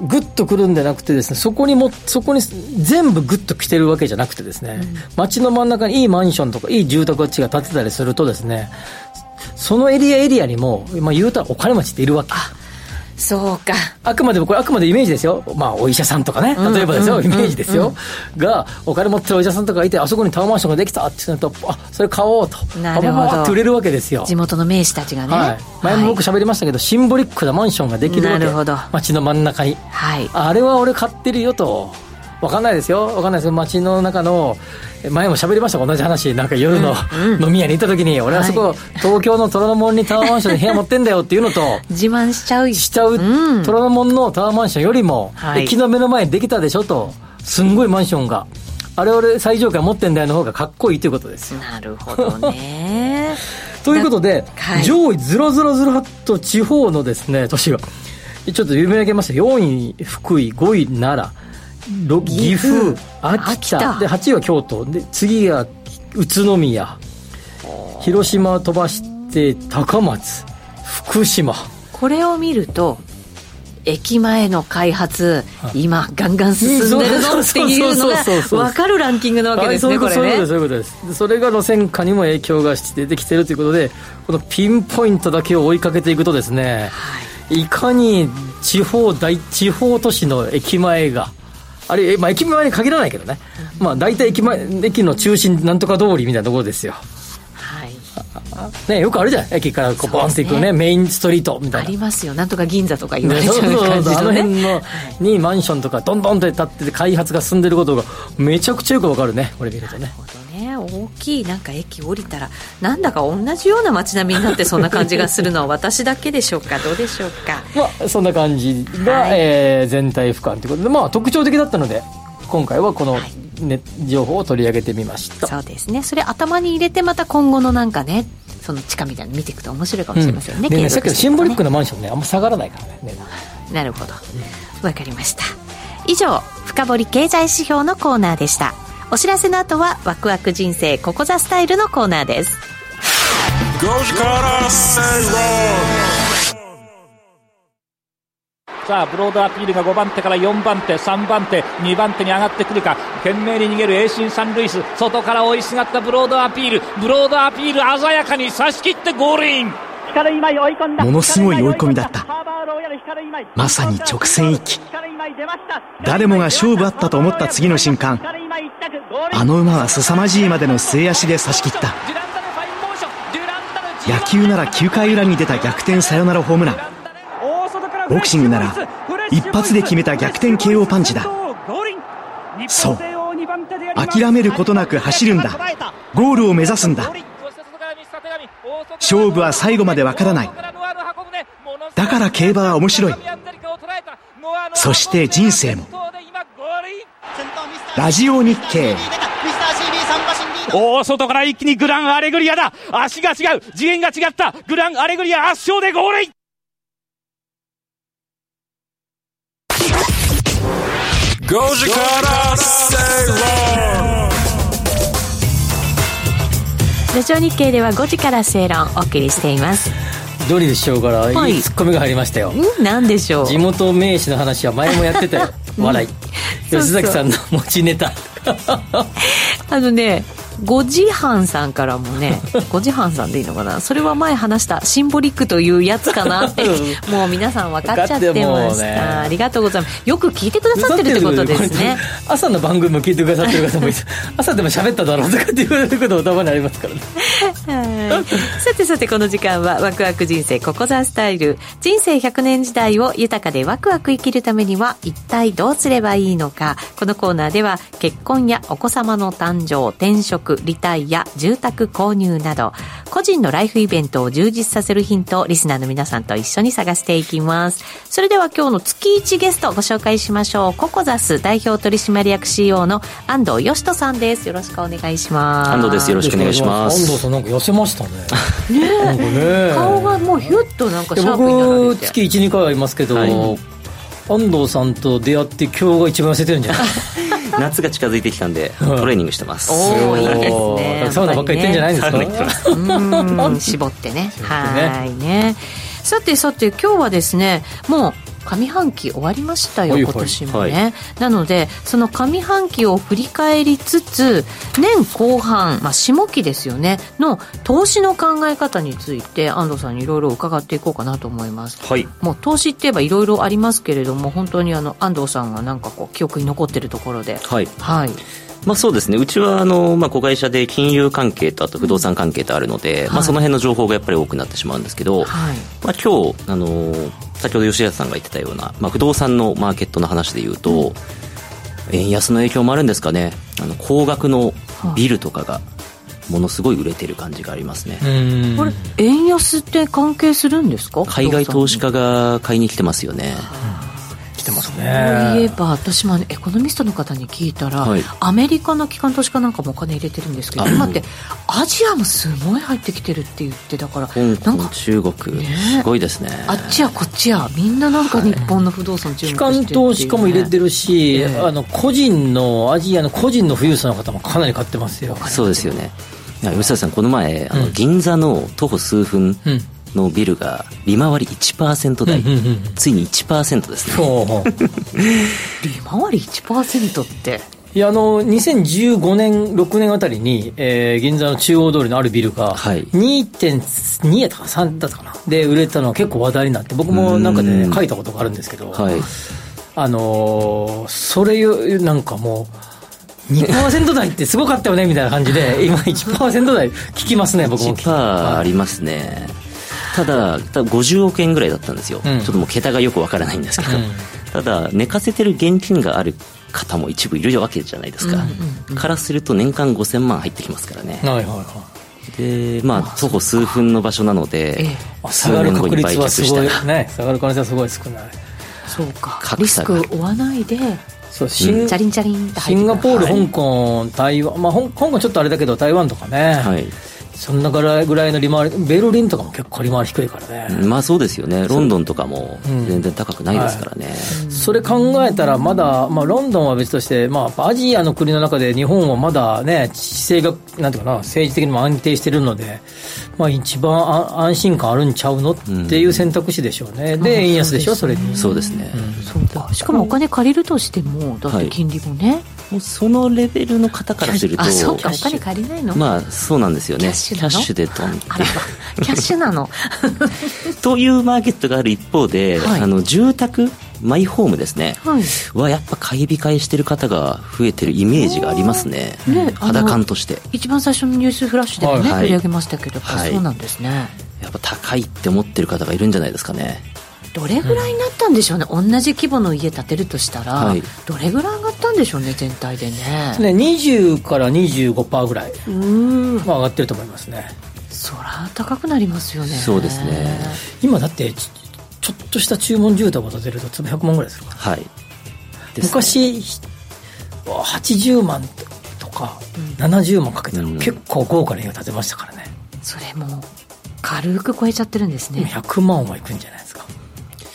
ぐっとくるんじゃなくてですねそこにもそこに全部ぐっと来てるわけじゃなくてですね、うん、街の真ん中にいいマンションとかいい住宅地が建てたりするとですねそのエリアエリアにも、まあ、言うたらお金持ちっているわけそうか。あくまでもこれあくまでイメージですよ。まあお医者さんとかね。例えばですよ、イメージですよ、がお金持ってるお医者さんとかいてあそこにタワーマンションができた。って言うとあそれ買おうと。なるほど。って売れるわけですよ。地元の名士たちがね、はい、前も僕喋りましたけど、シンボリックなマンションができるわけ。なるほど。街の真ん中に、はい、あれは俺買ってるよと。分かんないですよ。分かんないです街の中の前も喋りました同じ話。なんか夜の、飲み屋に行った時に、俺はそこ、東京の虎ノ門にタワーマンションで部屋持ってんだよっていうのと自慢しちゃう。しちゃう、虎ノ門のタワーマンションよりも、駅の目の前にできたでしょとすんごいマンションがあれ俺最上階持ってんだよの方がかっこいいということですなるほどね。ということで、はい、上位0008と地方のですね都市がちょっと有名上げます。4位福井5位奈良岐阜秋田。で8位は京都。で次が宇都宮。広島飛ばして高松。福島。これを見ると駅前の開発、今ガンガン進んでるのっていうのが分かるランキングなわけですね、これね。そういうことです。それが路線価にも影響が出てきてるということで、このピンポイントだけを追いかけていくとですね、はい、いかに地方大、地方都市の駅前が、あれ、まあ、駅前に限らないけどね、まあ、大体駅前、駅の中心なんとか通りみたいなところですよ。ね、よくあるじゃん。駅からこうボンっていくね、ね、メインストリートみたいな。ありますよ。なんとか銀座とか言われちゃう感じの、ね、あの辺のにマンションとかどんどんと立ってて開発が進んでることがめちゃくちゃよくわかるねこれ見るとねね大きいなんか駅降りたらなんだか同じような街並みになってそんな感じがするのは私だけでしょうか？どうでしょうか？まあそんな感じが、はい、えー、全体俯瞰ということでまあ特徴的だったので今回はこの、ね、情報を取り上げてみました。そうですね。それ頭に入れてまた今後のなんかねその地価みたいなの見ていくと面白いかもしれませんね,、うん、ねさっきのシンボリックなマンションねあんま下がらないからね。なるほど。わかりました。以上深掘り経済指標のコーナーでしたお知らせの後はワクワク人生ここザスタイルのコーナーです。さあブロードアピールが5番手から4番手3番手2番手に上がってくるか懸命に逃げる栄新サンルイス外から追いすがったブロードアピール。ブロードアピール鮮やかに差し切ってゴールイン。ものすごい追い込みだった。まさに直線域誰もが勝負あったと思った次の瞬間あの馬は凄まじいまでの末足で差し切った。野球なら9回裏に出た逆転サヨナラホームラン。ボクシングなら一発で決めた逆転 KO パンチだ。そう。諦めることなく走るんだ。ゴールを目指すんだ。勝負は最後までわからない。だから競馬は面白い。そして人生も。ラジオ日経。大外から一気にグランアレグリアだ。足が違う。次元が違った。グランアレグリア圧勝でゴールイン。5時から正論ラジオ日経では5時から正論お送りしています。ドリル師匠からいいツッコミが入りましたよ、何でしょう。地元名士の話は前もやってたよ。笑い、吉崎さんの持ちネタあのね5時半さんからもね 5時半さんでいいのかな？それは前話したシンボリックというやつかなってもう皆さん分かっちゃってました、ね、ありがとうございます。よく聞いてくださってるってことですね。朝の番組も聞いてくださってる方もい朝でも喋っただろうとかって言われることもたまにありますから。ね さてさてこの時間はワクワク人生ここザスタイル。人生100年時代を豊かでワクワク生きるためには一体どうすればいいのか。このコーナーでは結婚やお子様の誕生転職リタイア、住宅購入など、個人のライフイベントを充実させるヒントをリスナーの皆さんと一緒に探していきます。それでは今日の月1ゲストご紹介しましょう。ココザス代表取締役 CEO の安藤義人さんです。よろしくお願いします。安藤です。よろしくお願いします。安藤さんなんか痩せましたね。ねね顔がもうヒュッとなんかシャープになられて。月1、2回ありますけど、はい安藤さんと出会って今日が一番痩せてるんじゃない？夏が近づいてきたんで、トレーニングしてます。おおいいですね。サウナばっかり行ってんじゃないんですか？うん絞ってね。はいね。さてさて今日はですねもう上半期終わりましたよ、今年もね、はい、なのでその上半期を振り返りつつ年後半、まあ、下期ですよねの投資の考え方について安藤さんにいろいろ伺っていこうかなと思います、はい、もう投資って言えばいろいろありますけれども本当にあの安藤さんがなんかこう記憶に残ってるところで。はい、はい。まあ、そうですね。うちはあの、まあ、子会社で金融関係とあと不動産関係とあるので、うん、まあ、その辺の情報がやっぱり多くなってしまうんですけど、はい。まあ、今日あの先ほど吉安さんが言ってたような、まあ、不動産のマーケットの話でいうと、うん、円安の影響もあるんですかね。あの高額のビルとかがものすごい売れてる感じがありますね。これ円安って関係するんですか？海外投資家が買いに来てますよね、来てますね。そういえば私もエコノミストの方に聞いたら、はい、アメリカの機関投資家なんかもお金入れてるんですけど今ってアジアもすごい入ってきてるって言ってだから香港中国、ね、すごいですね。あっちやこっちやみんななんか日本の不動産注目してる、ね、機関投資家も入れてるし、えー、あの個人のアジアの個人の富裕層の方もかなり買ってますよ。そうですよね。吉田さんこの前あの、銀座の徒歩数分のビルが利回り1%台、ついに1%ですね。利回り1%って。いやあの2015年、6年あたりに、えー、銀座の中央通りのあるビルが、2.2やったか3だったかな、で売れたのは結構話題になって、僕もなんかで、ね、書いたことがあるんですけど、はい、あのー、それなんかもう、2%台ってすごかったよねみたいな感じで、今、1%台聞きますね、僕も。1%ありますね。ただ、ただ50億円ぐらいだったんですよ、うん、ちょっともう桁がよくわからないんですけど、うん、ただ、寝かせてる現金がある方も一部いるわけじゃないですか、うんうんうん、からすると年間5000万入ってきますからね。はいはいはい。でまあ徒歩数分の場所なので、ええ、下がる確率はすごいね下がる可能性はすごい少ない。そうか。リスクを負わないでそうシン、うん、チャリンチャリンシンガポール、香港台湾まあ香港ちょっとあれだけど台湾とかね、はい、そんなぐらいぐらいの利回りベルリンとかも結構利回り低いからね、まあそうですよね。ロンドンとかも全然高くないですからね、うんはい、それ考えたらまだ、まあ、ロンドンは別として、まあ、アジアの国の中で日本はまだね姿勢がなんていうかな政治的にも安定してるので、まあ、一番安心感あるんちゃうのっていう選択肢でしょうね、うん、で円安でしょそれに。そうですね、そうかしかもお金借りるとしてもだって金利もね、はいもうそのレベルの方からするとあそうかお金借りないの？まあそうなんですよね。キャッシュでドンって。キャッシュなの？というマーケットがある一方で、はい、あの住宅マイホームですね、はい、はやっぱ買い控えしてる方が増えてるイメージがありますね。ね肌感として。一番最初のニュースフラッシュでもね、はい、取り上げましたけど、はい、そうなんですね。やっぱ高いって思ってる方がいるんじゃないですかね。どれぐらいになったんでしょうね、うん、同じ規模の家建てるとしたら、はい、どれぐらい上がったんでしょうね全体でね。ね20から25%ぐらいうん。上がってると思いますね。そら高くなりますよね。そうですね。今だってちょっとした注文住宅を建てると粒100万ぐらいするからはい、ね、昔80万とか70万かけたら結構豪華な家を建てましたからね、それも軽く超えちゃってるんですね。100万はいくんじゃないですか。い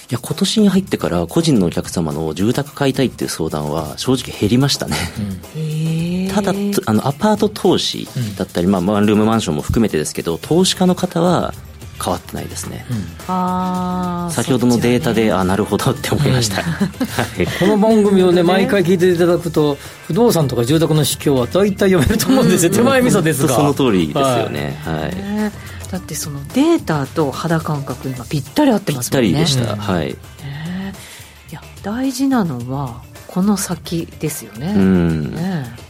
や今年に入ってから個人のお客様の住宅買いたいっていう相談は正直減りましたね、うん、ただあのアパート投資だったり、まあ、ワンルームマンションも含めてですけど投資家の方は変わってないですね、うん、あ先ほどのデータで、ね、あなるほどって思いました、この番組をね毎回聞いていただくと不動産とか住宅の市況は大体読めると思うんですよ、手前味噌ですが。その通りですよね。はい、はいだってそのデータと肌感覚今ぴったり合ってますもんね。ぴったりでした、はい、え。ー、いや大事なのはこの先ですよね。うん。ね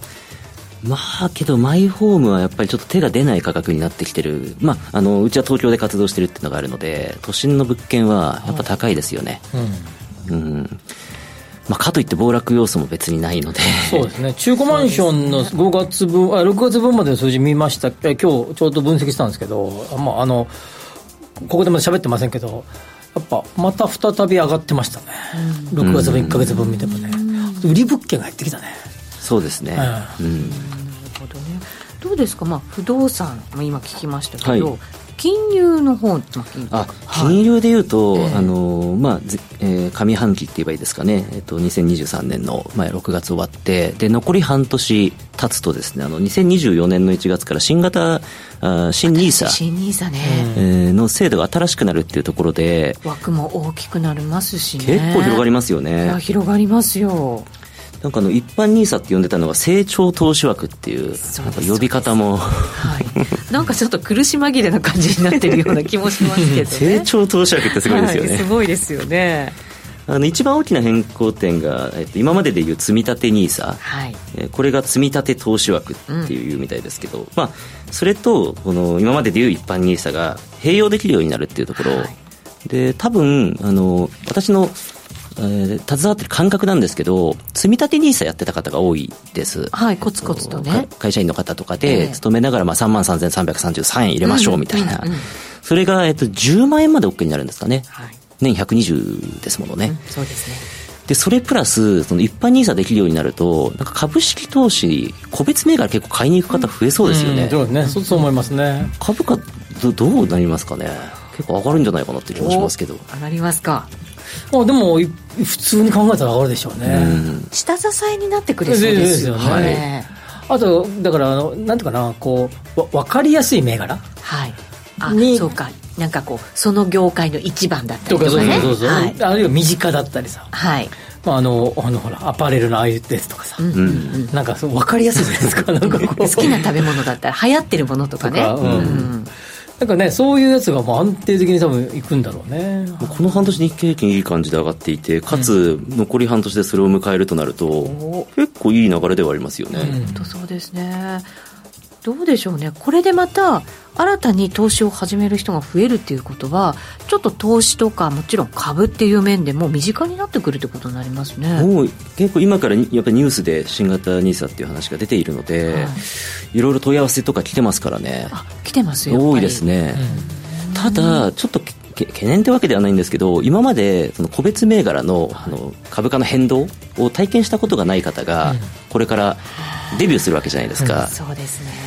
まあけどマイホームはやっぱりちょっと手が出ない価格になってきてる、まあ、あのうちは東京で活動してるっていうのがあるので都心の物件はやっぱ高いですよね、うん、うんまあ、かといって暴落要素も別にないので。そうですね。中古マンションの5月分あ6月分までの数字見ました今日ちょうど分析したんですけど、まあ、あのここでまだ喋ってませんけどやっぱまた再び上がってましたね、うん、6月分1か月分見てもね、売り物件が入ってきたね。そうですね、うん、なるほどね。どうですか、まあ、不動産今聞きましたけど、はい金融の方あ金融でいうと、はい、あのまあえー、上半期って言えばいいですかね、えーと、2023年の、まあ、6月終わってで残り半年経つとですねあの2024年の1月から新型あ新ニーサ。新ニーサね、えー、の制度が新しくなるっていうところで枠も大きくなりますしね。結構広がりますよね。広がりますよなんかあの一般ニーサって呼んでたのが成長投資枠っていうなんか呼び方も、はい、なんかちょっと苦し紛れな感じになってるような気もしますけど、ね、成長投資枠ってすごいですよね、はい、すごいですよね。あの一番大きな変更点が、えっと、今まででいう積み立て NISA、はい、えこれが積み立て投資枠っていうみたいですけど、うん、まあ、それとこの今まででいう一般 NISA が併用できるようになるっていうところ、はい、で多分あの私のえー、携わってる感覚なんですけど、積み立て NISA やってた方が多いです。はい、コツコツとね。会社員の方とかで、勤めながら、まあ、3万3333円入れましょうみたいな。うんうんうん、それが、えっと、10万円まで OK になるんですかね。はい、年120ですものね。うん、そうですね。で、それプラス、その一般 NISA できるようになると、なんか株式投資、個別銘柄結構買いに行く方増えそうですよね。うん、そうね。そう思いますね。株価ど、どうなりますかね。結構上がるんじゃないかなって気もしますけど。上がりますか。あでも普通に考えたら上がるでしょうね、下支えになってくれそうですよね、はい、あとだからあのなんていうかなこうわ分かりやすい銘柄、はい、にそうか。なんかこうその業界の一番だったりとか、ね、そうそうそう、はい、あるいは身近だったりさ。はい。まあ、あのあのほらアパレルのああいうですとかさ、うんうん、なんかそう分かりやすいじゃないですか。なんか好きな食べ物だったら流行ってるものとかね。うん、うんなんかね、そういうやつがもう安定的に多分いくんだろうね。この半年日経平均いい感じで上がっていて、かつ残り半年でそれを迎えるとなると、うん、結構いい流れではありますよね。本当そうですね。どうでしょうね、これでまた新たに投資を始める人が増えるっていうことは、ちょっと投資とか、もちろん株っていう面でも身近になってくるってことになりますね。もう結構今からやっぱりニュースで新型 NISA っていう話が出ているので、はい、いろいろ問い合わせとか来てますからね、あ来てますよ。多いですね。ただちょっと懸念ってわけではないんですけど今までその個別銘柄のあの株価の変動を体験したことがない方がこれからデビューするわけじゃないですか、うん、そうですね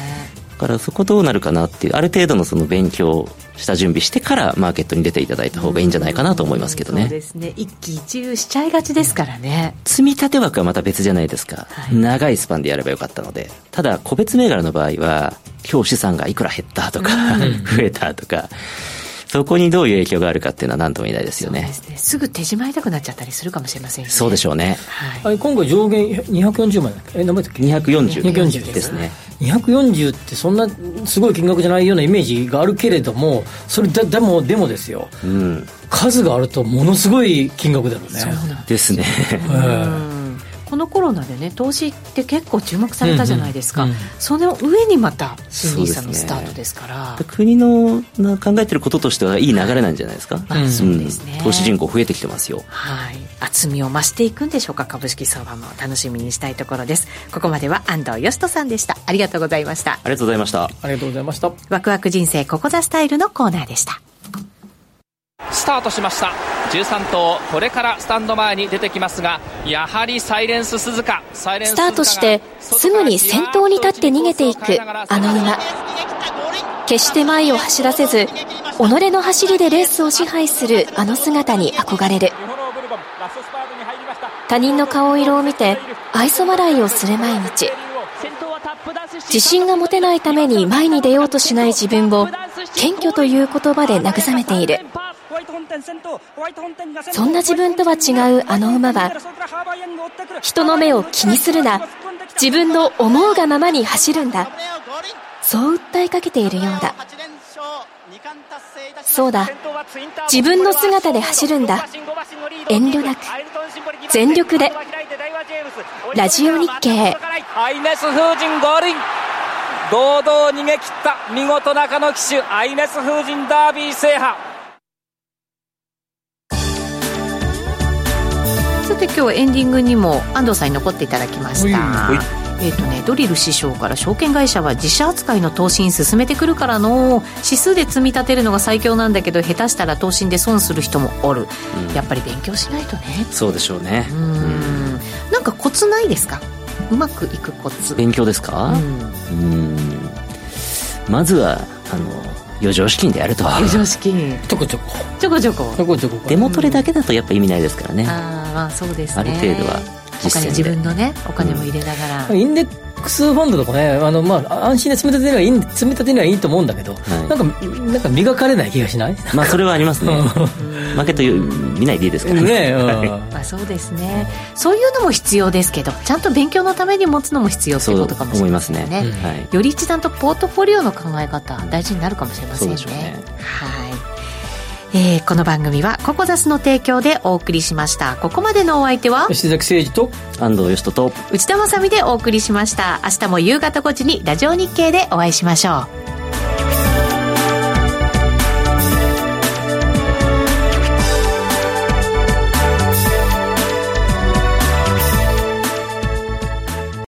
からそこどうなるかなっていうある程度のその勉強した準備してからマーケットに出ていただいた方がいいんじゃないかなと思いますけどね、そうですね。一喜一憂しちゃいがちですからね。積み立て枠はまた別じゃないですか、はい、長いスパンでやればよかったので。ただ個別銘柄の場合は今日資産がいくら減ったとか 増えたとかそこにどういう影響があるかっていうのは何とも言えないですよね。すね。すぐ手締まいたくなっちゃったりするかもしれませんね。そうでしょうね、はい、今回上限240万え何倍だっけ？240 240ですね。240ってそんなすごい金額じゃないようなイメージがあるけれどもそれででもでもですよ、うん、数があるとものすごい金額だよね。そうなんですね、このコロナでね投資って結構注目されたじゃないですか、うんうん、その上にまた新 n i s のスタートですから。国の考えてることとしてはいい流れなんじゃないですか、はい、そうですね、投資人口増えてきてますよ。はい。厚みを増していくんでしょうか株式相場も楽しみにしたいところです。ここまでは安藤義人さんでした。ありがとうございました。ありがとうございました。ありがとうございました。ワクワク人生ここザスタイルのコーナーでしたスタートしました。13頭これからスタンド前に出てきますがやはりサイレンス鈴鹿。スタートしてすぐに先頭に立って逃げていくあの馬決して前を走らせず己の走りでレースを支配するあの姿に憧れる。他人の顔色を見て愛想笑いをする毎日。自信が持てないために前に出ようとしない自分を謙虚という言葉で慰めている。そんな自分とは違うあの馬は人の目を気にするな。自分の思うがままに走るんだ。そう訴えかけているようだ。そうだ。自分の姿で走るんだ。遠慮なく。全力で。ラジオ日経。アイネス堂々逃げ切った。見事中野騎手アイネス風神ダービー制覇さて今日はエンディングにも安藤さんに残っていただきました。えーとね、ドリル師匠から証券会社は自社扱いの投資に進めてくるからの。指数で積み立てるのが最強なんだけど下手したら投資で損する人もおる、うん、やっぱり勉強しないとね。そうでしょうね。うん。なんかコツないですか？うまくいくコツ。勉強ですか？うん。まずはあの余剰資金でやると。余剰資金。ちょこちょこ。ちょこちょこ。ちょこちょこ。デモトレだけだとやっぱ意味ないですからね。ああまあそうですね。ある程度は他に自分のねお金も入れながら、うん、インデックスファンドとかねあの、まあ、安心で積み立てにはいい積み立てにはいいと思うんだけど、はい、なんかなんか磨かれない気がしない？まあそれはありますね。負けと見ないでいいですから。ね、まあ、そうですね。そういうのも必要ですけどちゃんと勉強のために持つのも必要ってことかもしれませんね。ね、はい、より一段とポートフォリオの考え方大事になるかもしれませんね、ね、はいえー、この番組はココザスの提供でお送りしました。ここまでのお相手は吉崎誠二と安藤義人と内田まさでお送りしました。明日も夕方5時にラジオ日経でお会いしましょう